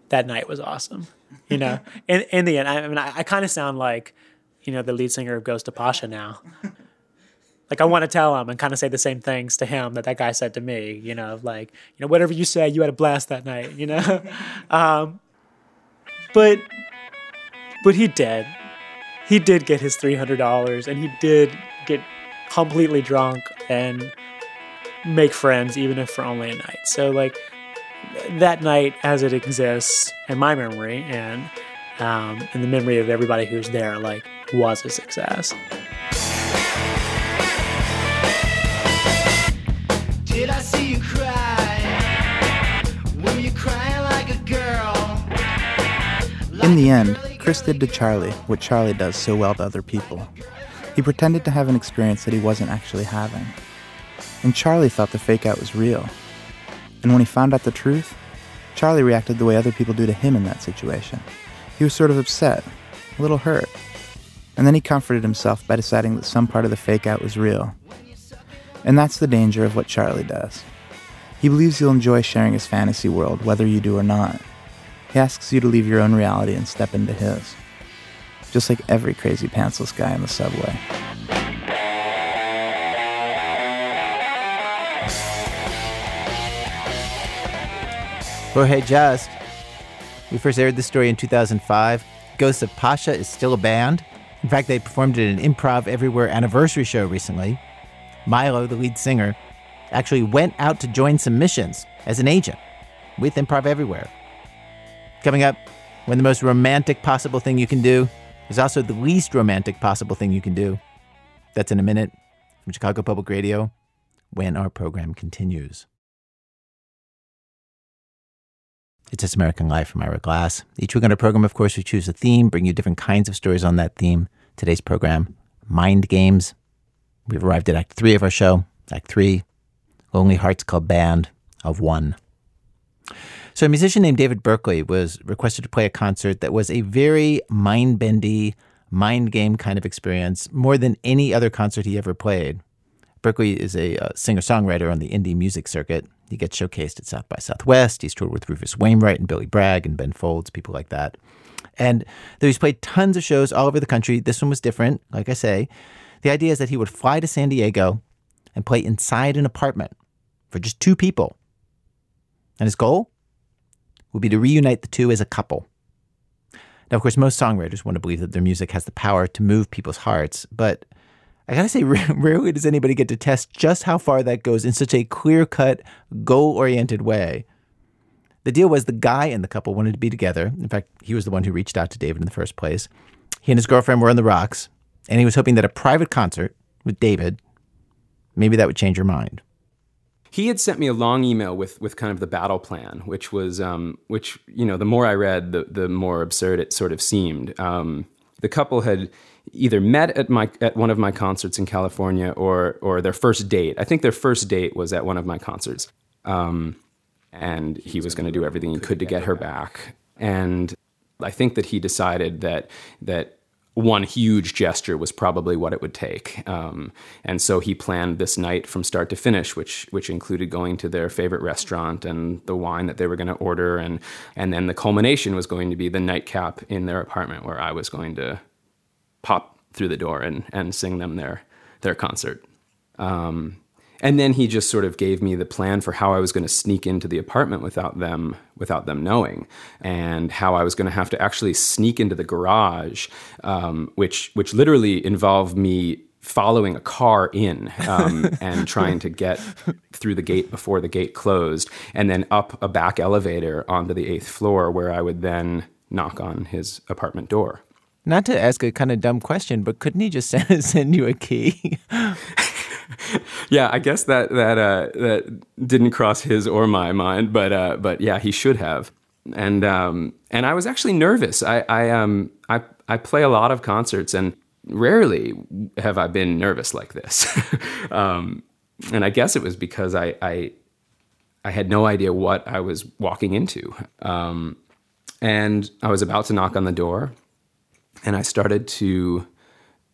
that night was awesome. You know, in in the end, I, I mean, I, I kind of sound like you know the lead singer of Ghost of Pasha now. like I want to tell him and kind of say the same things to him that that guy said to me. You know, like you know whatever you say, you had a blast that night. You know, um, but but he did. He did get his three hundred dollars, and he did get completely drunk and make friends, even if for only a night. So like that night, as it exists in my memory and um, in the memory of everybody who's there, like was a success. Did I see you cry? Were you crying like a girl? In the end, Chris did to Charlie what Charlie does so well to other people. He pretended to have an experience that he wasn't actually having. And Charlie thought the fake out was real. And when he found out the truth, Charlie reacted the way other people do to him in that situation. He was sort of upset, a little hurt. And then he comforted himself by deciding that some part of the fake out was real. And that's the danger of what Charlie does. He believes you'll enjoy sharing his fantasy world, whether you do or not. He asks you to leave your own reality and step into his. Just like every crazy pantsless guy in the subway. Jorge Just. We first aired this story in 2005. Ghosts of Pasha is still a band. In fact, they performed at an Improv Everywhere anniversary show recently. Milo, the lead singer, actually went out to join some missions as an agent with Improv Everywhere. Coming up, when the most romantic possible thing you can do is also the least romantic possible thing you can do. That's in a minute from Chicago Public Radio when our program continues. It's This American Life from Ira Glass. Each week on our program, of course, we choose a theme, bring you different kinds of stories on that theme. Today's program, Mind Games. We've arrived at Act 3 of our show. Act 3, Lonely Hearts Club Band of One. So, a musician named David Berkeley was requested to play a concert that was a very mind bendy, mind game kind of experience, more than any other concert he ever played. Berkeley is a uh, singer songwriter on the indie music circuit. He gets showcased at South by Southwest. He's toured with Rufus Wainwright and Billy Bragg and Ben Folds, people like that. And though he's played tons of shows all over the country, this one was different. Like I say, the idea is that he would fly to San Diego and play inside an apartment for just two people. And his goal would be to reunite the two as a couple. Now, of course, most songwriters want to believe that their music has the power to move people's hearts, but I gotta say, rarely does anybody get to test just how far that goes in such a clear cut, goal oriented way. The deal was the guy and the couple wanted to be together. In fact, he was the one who reached out to David in the first place. He and his girlfriend were on the rocks, and he was hoping that a private concert with David, maybe that would change her mind. He had sent me a long email with with kind of the battle plan, which was um, which you know the more I read, the the more absurd it sort of seemed. Um, the couple had either met at my at one of my concerts in California or or their first date. I think their first date was at one of my concerts. Um, and he was going to do everything he could to get her back. And I think that he decided that that one huge gesture was probably what it would take. Um, and so he planned this night from start to finish, which which included going to their favorite restaurant and the wine that they were going to order, and and then the culmination was going to be the nightcap in their apartment where I was going to pop through the door and and sing them their their concert. Um, and then he just sort of gave me the plan for how I was going to sneak into the apartment without them without them knowing, and how I was going to have to actually sneak into the garage, um, which which literally involved me following a car in um, and trying to get through the gate before the gate closed, and then up a back elevator onto the eighth floor, where I would then knock on his apartment door. Not to ask a kind of dumb question, but couldn't he just send, send you a key? yeah, I guess that that uh, that didn't cross his or my mind, but uh, but yeah, he should have. And um, and I was actually nervous. I I um I I play a lot of concerts, and rarely have I been nervous like this. um, and I guess it was because I I I had no idea what I was walking into. Um, and I was about to knock on the door, and I started to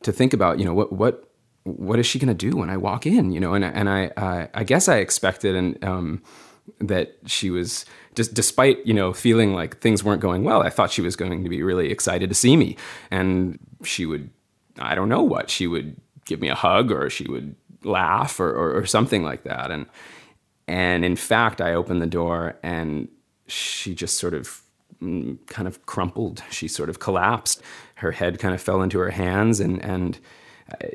to think about you know what what what is she going to do when I walk in? You know, and and I I, guess I expected and um, that she was just despite you know feeling like things weren't going well. I thought she was going to be really excited to see me, and she would I don't know what she would give me a hug or she would laugh or, or, or something like that. And and in fact, I opened the door and she just sort of mm, kind of crumpled. She sort of collapsed. Her head kind of fell into her hands, and and I,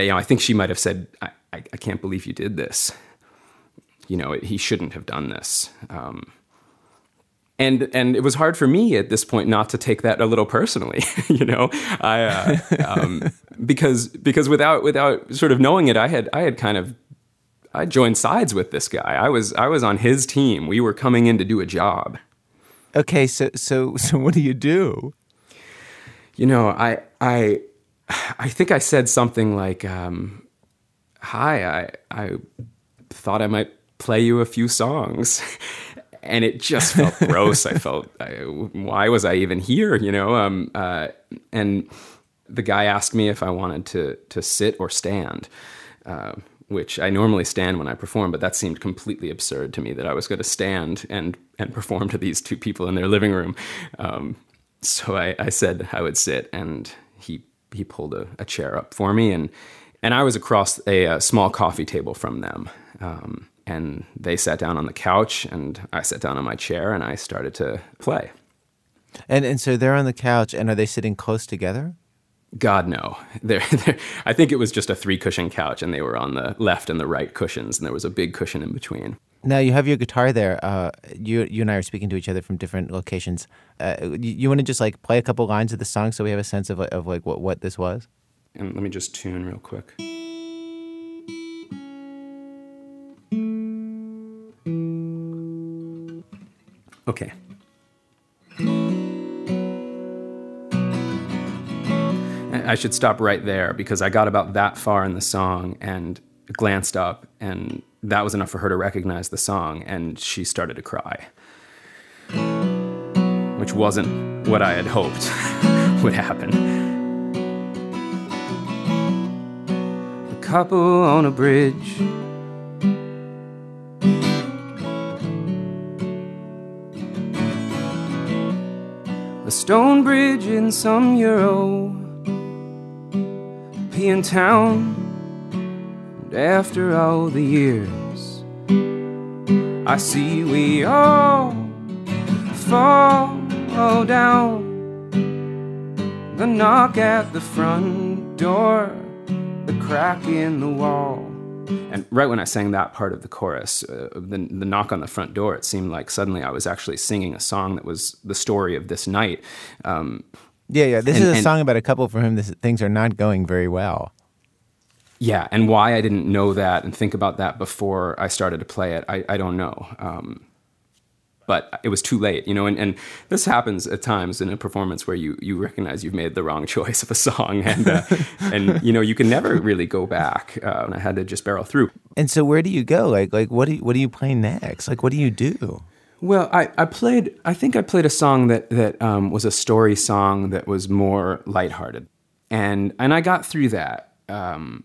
you know, I think she might have said, I, I, I can't believe you did this. You know, he shouldn't have done this. Um, and and it was hard for me at this point not to take that a little personally, you know, I uh, um, because because without without sort of knowing it, I had I had kind of I joined sides with this guy. I was I was on his team. We were coming in to do a job. Okay, so so so what do you do? You know, I I I think I said something like, um, "Hi, I I thought I might play you a few songs," and it just felt gross. I felt, I, why was I even here? You know, um, uh, and the guy asked me if I wanted to to sit or stand. Uh, which I normally stand when I perform, but that seemed completely absurd to me that I was going to stand and and perform to these two people in their living room. Um, so I, I said I would sit, and he he pulled a, a chair up for me, and and I was across a, a small coffee table from them. Um, and they sat down on the couch, and I sat down on my chair, and I started to play. And and so they're on the couch, and are they sitting close together? God no. They're, they're, I think it was just a three cushion couch, and they were on the left and the right cushions, and there was a big cushion in between. Now you have your guitar there. Uh, you you and I are speaking to each other from different locations. Uh, you, you want to just like play a couple lines of the song so we have a sense of of like what what this was. And let me just tune real quick. Okay. I should stop right there because I got about that far in the song and glanced up, and that was enough for her to recognize the song, and she started to cry. Which wasn't what I had hoped would happen. A couple on a bridge. A stone bridge in some Euro in town. And after all the years, I see we all fall down. The knock at the front door, the crack in the wall. And right when I sang that part of the chorus, uh, the, the knock on the front door, it seemed like suddenly I was actually singing a song that was the story of this night. Um, Yeah, yeah. This And- is a and- song about a couple for whom this, things are not going very well. Yeah, and why I didn't know that and think about that before I started to play it, I, I don't know. Um, but it was too late, you know, and, and this happens at times in a performance where you, you recognize you've made the wrong choice of a song and, uh, and you know, you can never really go back. Uh, and I had to just barrel through. And so where do you go? Like like what do you, what do you play next? Like what do you do? Well, I, I played, I think I played a song that, that um, was a story song that was more lighthearted. and and I got through that. Um,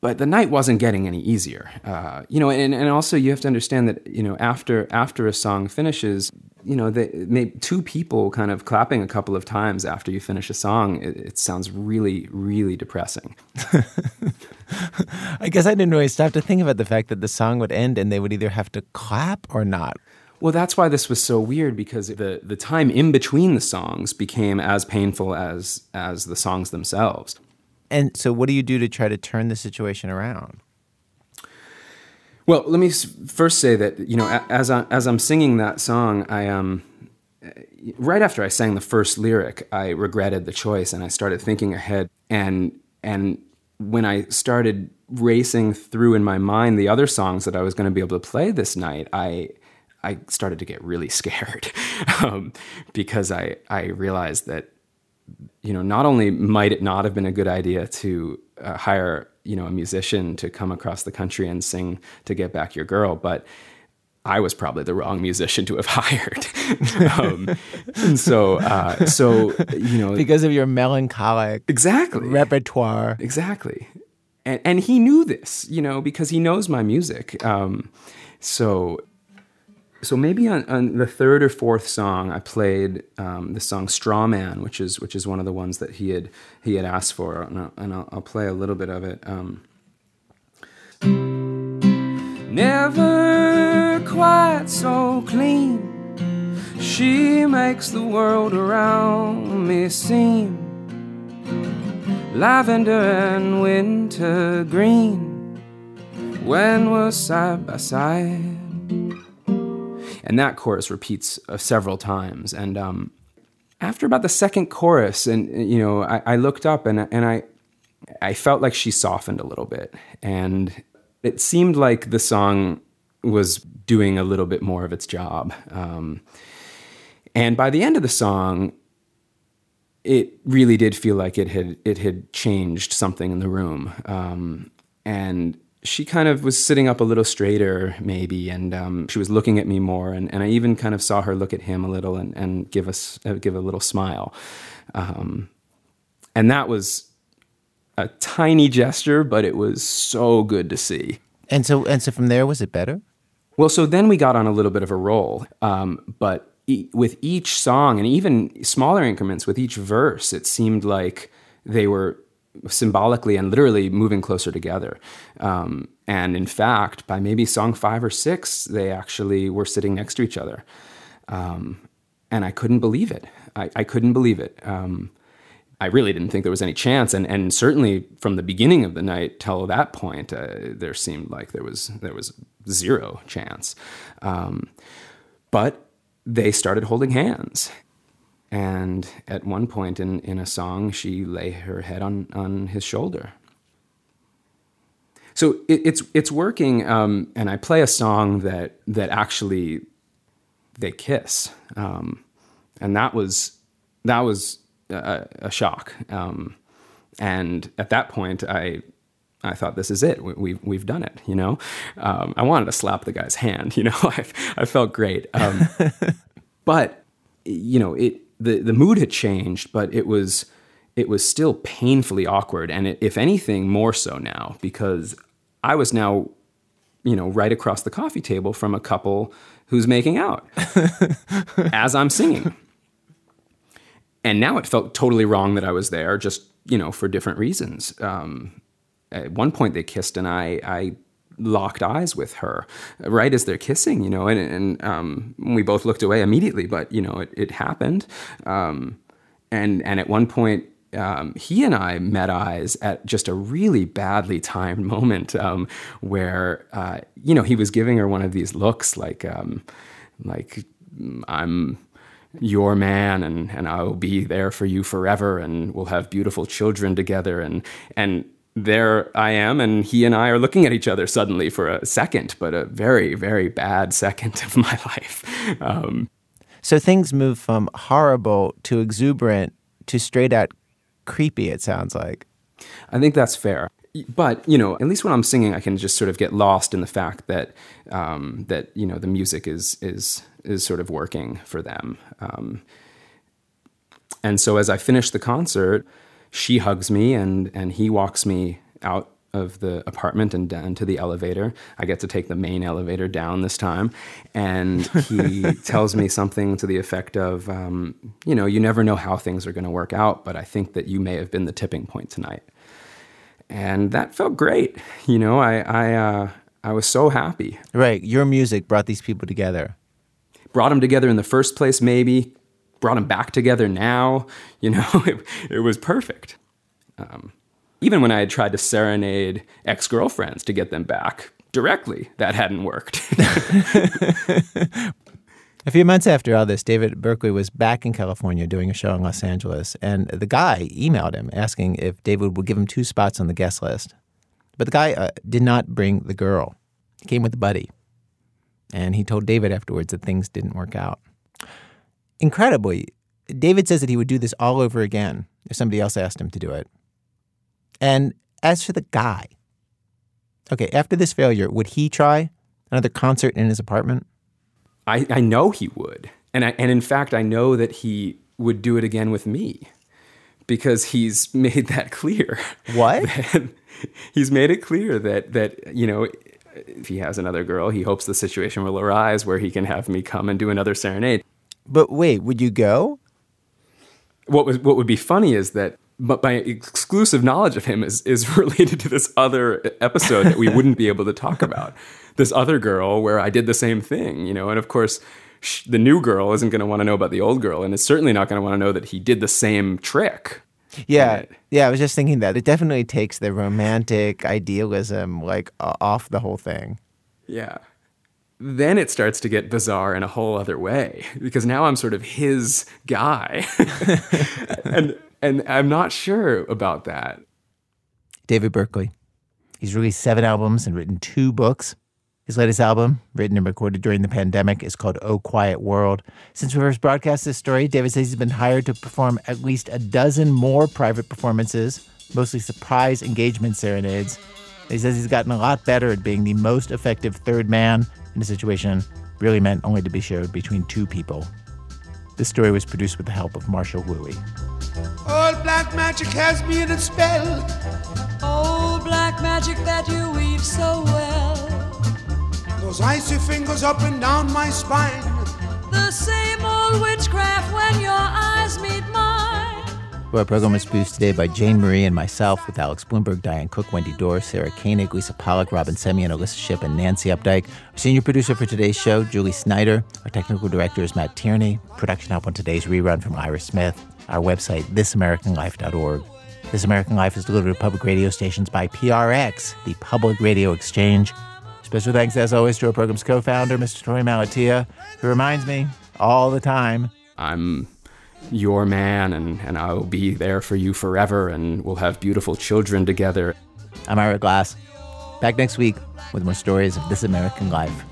but the night wasn't getting any easier, uh, you know. And, and also, you have to understand that you know after after a song finishes, you know, they, maybe two people kind of clapping a couple of times after you finish a song, it, it sounds really, really depressing. I guess I didn't really stop to think about the fact that the song would end and they would either have to clap or not. Well, that's why this was so weird because the the time in between the songs became as painful as as the songs themselves. And so, what do you do to try to turn the situation around? Well, let me first say that you know, as I, as I'm singing that song, I um, right after I sang the first lyric, I regretted the choice, and I started thinking ahead. and And when I started racing through in my mind the other songs that I was going to be able to play this night, I I started to get really scared um, because I I realized that you know not only might it not have been a good idea to uh, hire you know a musician to come across the country and sing to get back your girl, but I was probably the wrong musician to have hired. um, and so uh, so you know Because of your melancholic exactly repertoire. exactly and and he knew this you know because he knows my music um, so so maybe on, on the third or fourth song I played um, the song Straw Man which is which is one of the ones that he had he had asked for and I'll, and I'll, I'll play a little bit of it um, Never quite so clean. She makes the world around me seem lavender and winter green when we're side by side. and that chorus repeats uh, several times and um, after about the second chorus and you know I, I looked up and, and I I felt like she softened a little bit and it seemed like the song was doing a little bit more of its job. Um, and by the end of the song it really did feel like it had it had changed something in the room. Um, and she kind of was sitting up a little straighter maybe and um, she was looking at me more and, and i even kind of saw her look at him a little and, and give us uh, give a little smile. Um, and that was a tiny gesture but it was so good to see. And so, and so from there, was it better? Well, so then we got on a little bit of a roll, um, but e- with each song and even smaller increments with each verse, it seemed like they were symbolically and literally moving closer together. Um, and in fact, by maybe song five or six, they actually were sitting next to each other. Um, and I couldn't believe it. I, I couldn't believe it. Um, I really didn't think there was any chance, and and certainly from the beginning of the night till that point, uh, there seemed like there was there was zero chance. Um, but they started holding hands, and at one point in in a song, she lay her head on on his shoulder. So it, it's it's working, um, and I play a song that that actually they kiss, um, and that was that was a, a shock. Um, and at that point, I I thought this is it. We, we've we've done it. You know, um, I wanted to slap the guy's hand. You know, I I felt great. Um, but you know, it the the mood had changed, but it was it was still painfully awkward, and it, if anything, more so now because I was now you know right across the coffee table from a couple who's making out as I'm singing. And now it felt totally wrong that I was there, just you know, for different reasons. Um, at one point, they kissed, and I, I locked eyes with her right as they're kissing, you know, and, and um, we both looked away immediately, but you know, it, it happened. Um, and and at one point, um, he and I met eyes at just a really badly timed moment um, where uh, you know he was giving her one of these looks like um, like I'm your man and, and I'll be there for you forever and we'll have beautiful children together and and there I am and he and I are looking at each other suddenly for a second but a very very bad second of my life um, So things move from horrible to exuberant to straight out creepy. It sounds like. I think that's fair. But you know, at least when I'm singing, I can just sort of get lost in the fact that um, that you know the music is is is sort of working for them. Um, and so as I finish the concert, she hugs me and and he walks me out of the apartment and down to the elevator. I get to take the main elevator down this time. And he tells me something to the effect of, um, you know, you never know how things are going to work out, but I think that you may have been the tipping point tonight. And that felt great. You know, I, I, uh, I was so happy. Right. Your music brought these people together. Brought them together in the first place, maybe. Brought them back together now. You know, it, it was perfect. Um, even when I had tried to serenade ex girlfriends to get them back directly, that hadn't worked. A few months after all this, David Berkeley was back in California doing a show in Los Angeles, and the guy emailed him asking if David would give him two spots on the guest list. But the guy uh, did not bring the girl. He came with a buddy. And he told David afterwards that things didn't work out. Incredibly, David says that he would do this all over again if somebody else asked him to do it. And as for the guy, okay, after this failure, would he try another concert in his apartment? I, I know he would. And, I, and in fact, I know that he would do it again with me because he's made that clear. What? That he's made it clear that, that, you know, if he has another girl, he hopes the situation will arise where he can have me come and do another serenade. But wait, would you go? What was what would be funny is that but my exclusive knowledge of him is is related to this other episode that we wouldn't be able to talk about. This other girl where I did the same thing, you know, and of course the new girl isn't going to want to know about the old girl and is certainly not going to want to know that he did the same trick. Yeah, yeah. I was just thinking that it definitely takes the romantic idealism like uh, off the whole thing. Yeah. Then it starts to get bizarre in a whole other way because now I'm sort of his guy, and and I'm not sure about that. David Berkeley. He's released seven albums and written two books. His latest album, written and recorded during the pandemic, is called Oh Quiet World. Since we first broadcast this story, David says he's been hired to perform at least a dozen more private performances, mostly surprise engagement serenades. He says he's gotten a lot better at being the most effective third man in a situation really meant only to be shared between two people. This story was produced with the help of Marshall Louie. Old black magic has me in a spell. Oh, black magic that you weave so well. Those icy fingers up and down my spine. The same old witchcraft when your eyes meet mine. Well, our program is produced today by Jane Marie and myself with Alex Blumberg, Diane Cook, Wendy Dorr, Sarah Koenig, Lisa Pollak, Robyn Semien, Alissa Shipp, and Nancy Updike. Our senior producer for today's show, Julie Snyder. Our technical director is Matt Tierney. Production help on today's rerun from Ira Smith. Our website, thisamericanlife.org. This American Life is delivered to public radio stations by PRX, the Public Radio Exchange. Special thanks, as always, to our program's co founder, Mr. Torey Malatia, who reminds me all the time I'm your man and, and I'll be there for you forever and we'll have beautiful children together. I'm Ira Glass. Back next week with more stories of This American Life.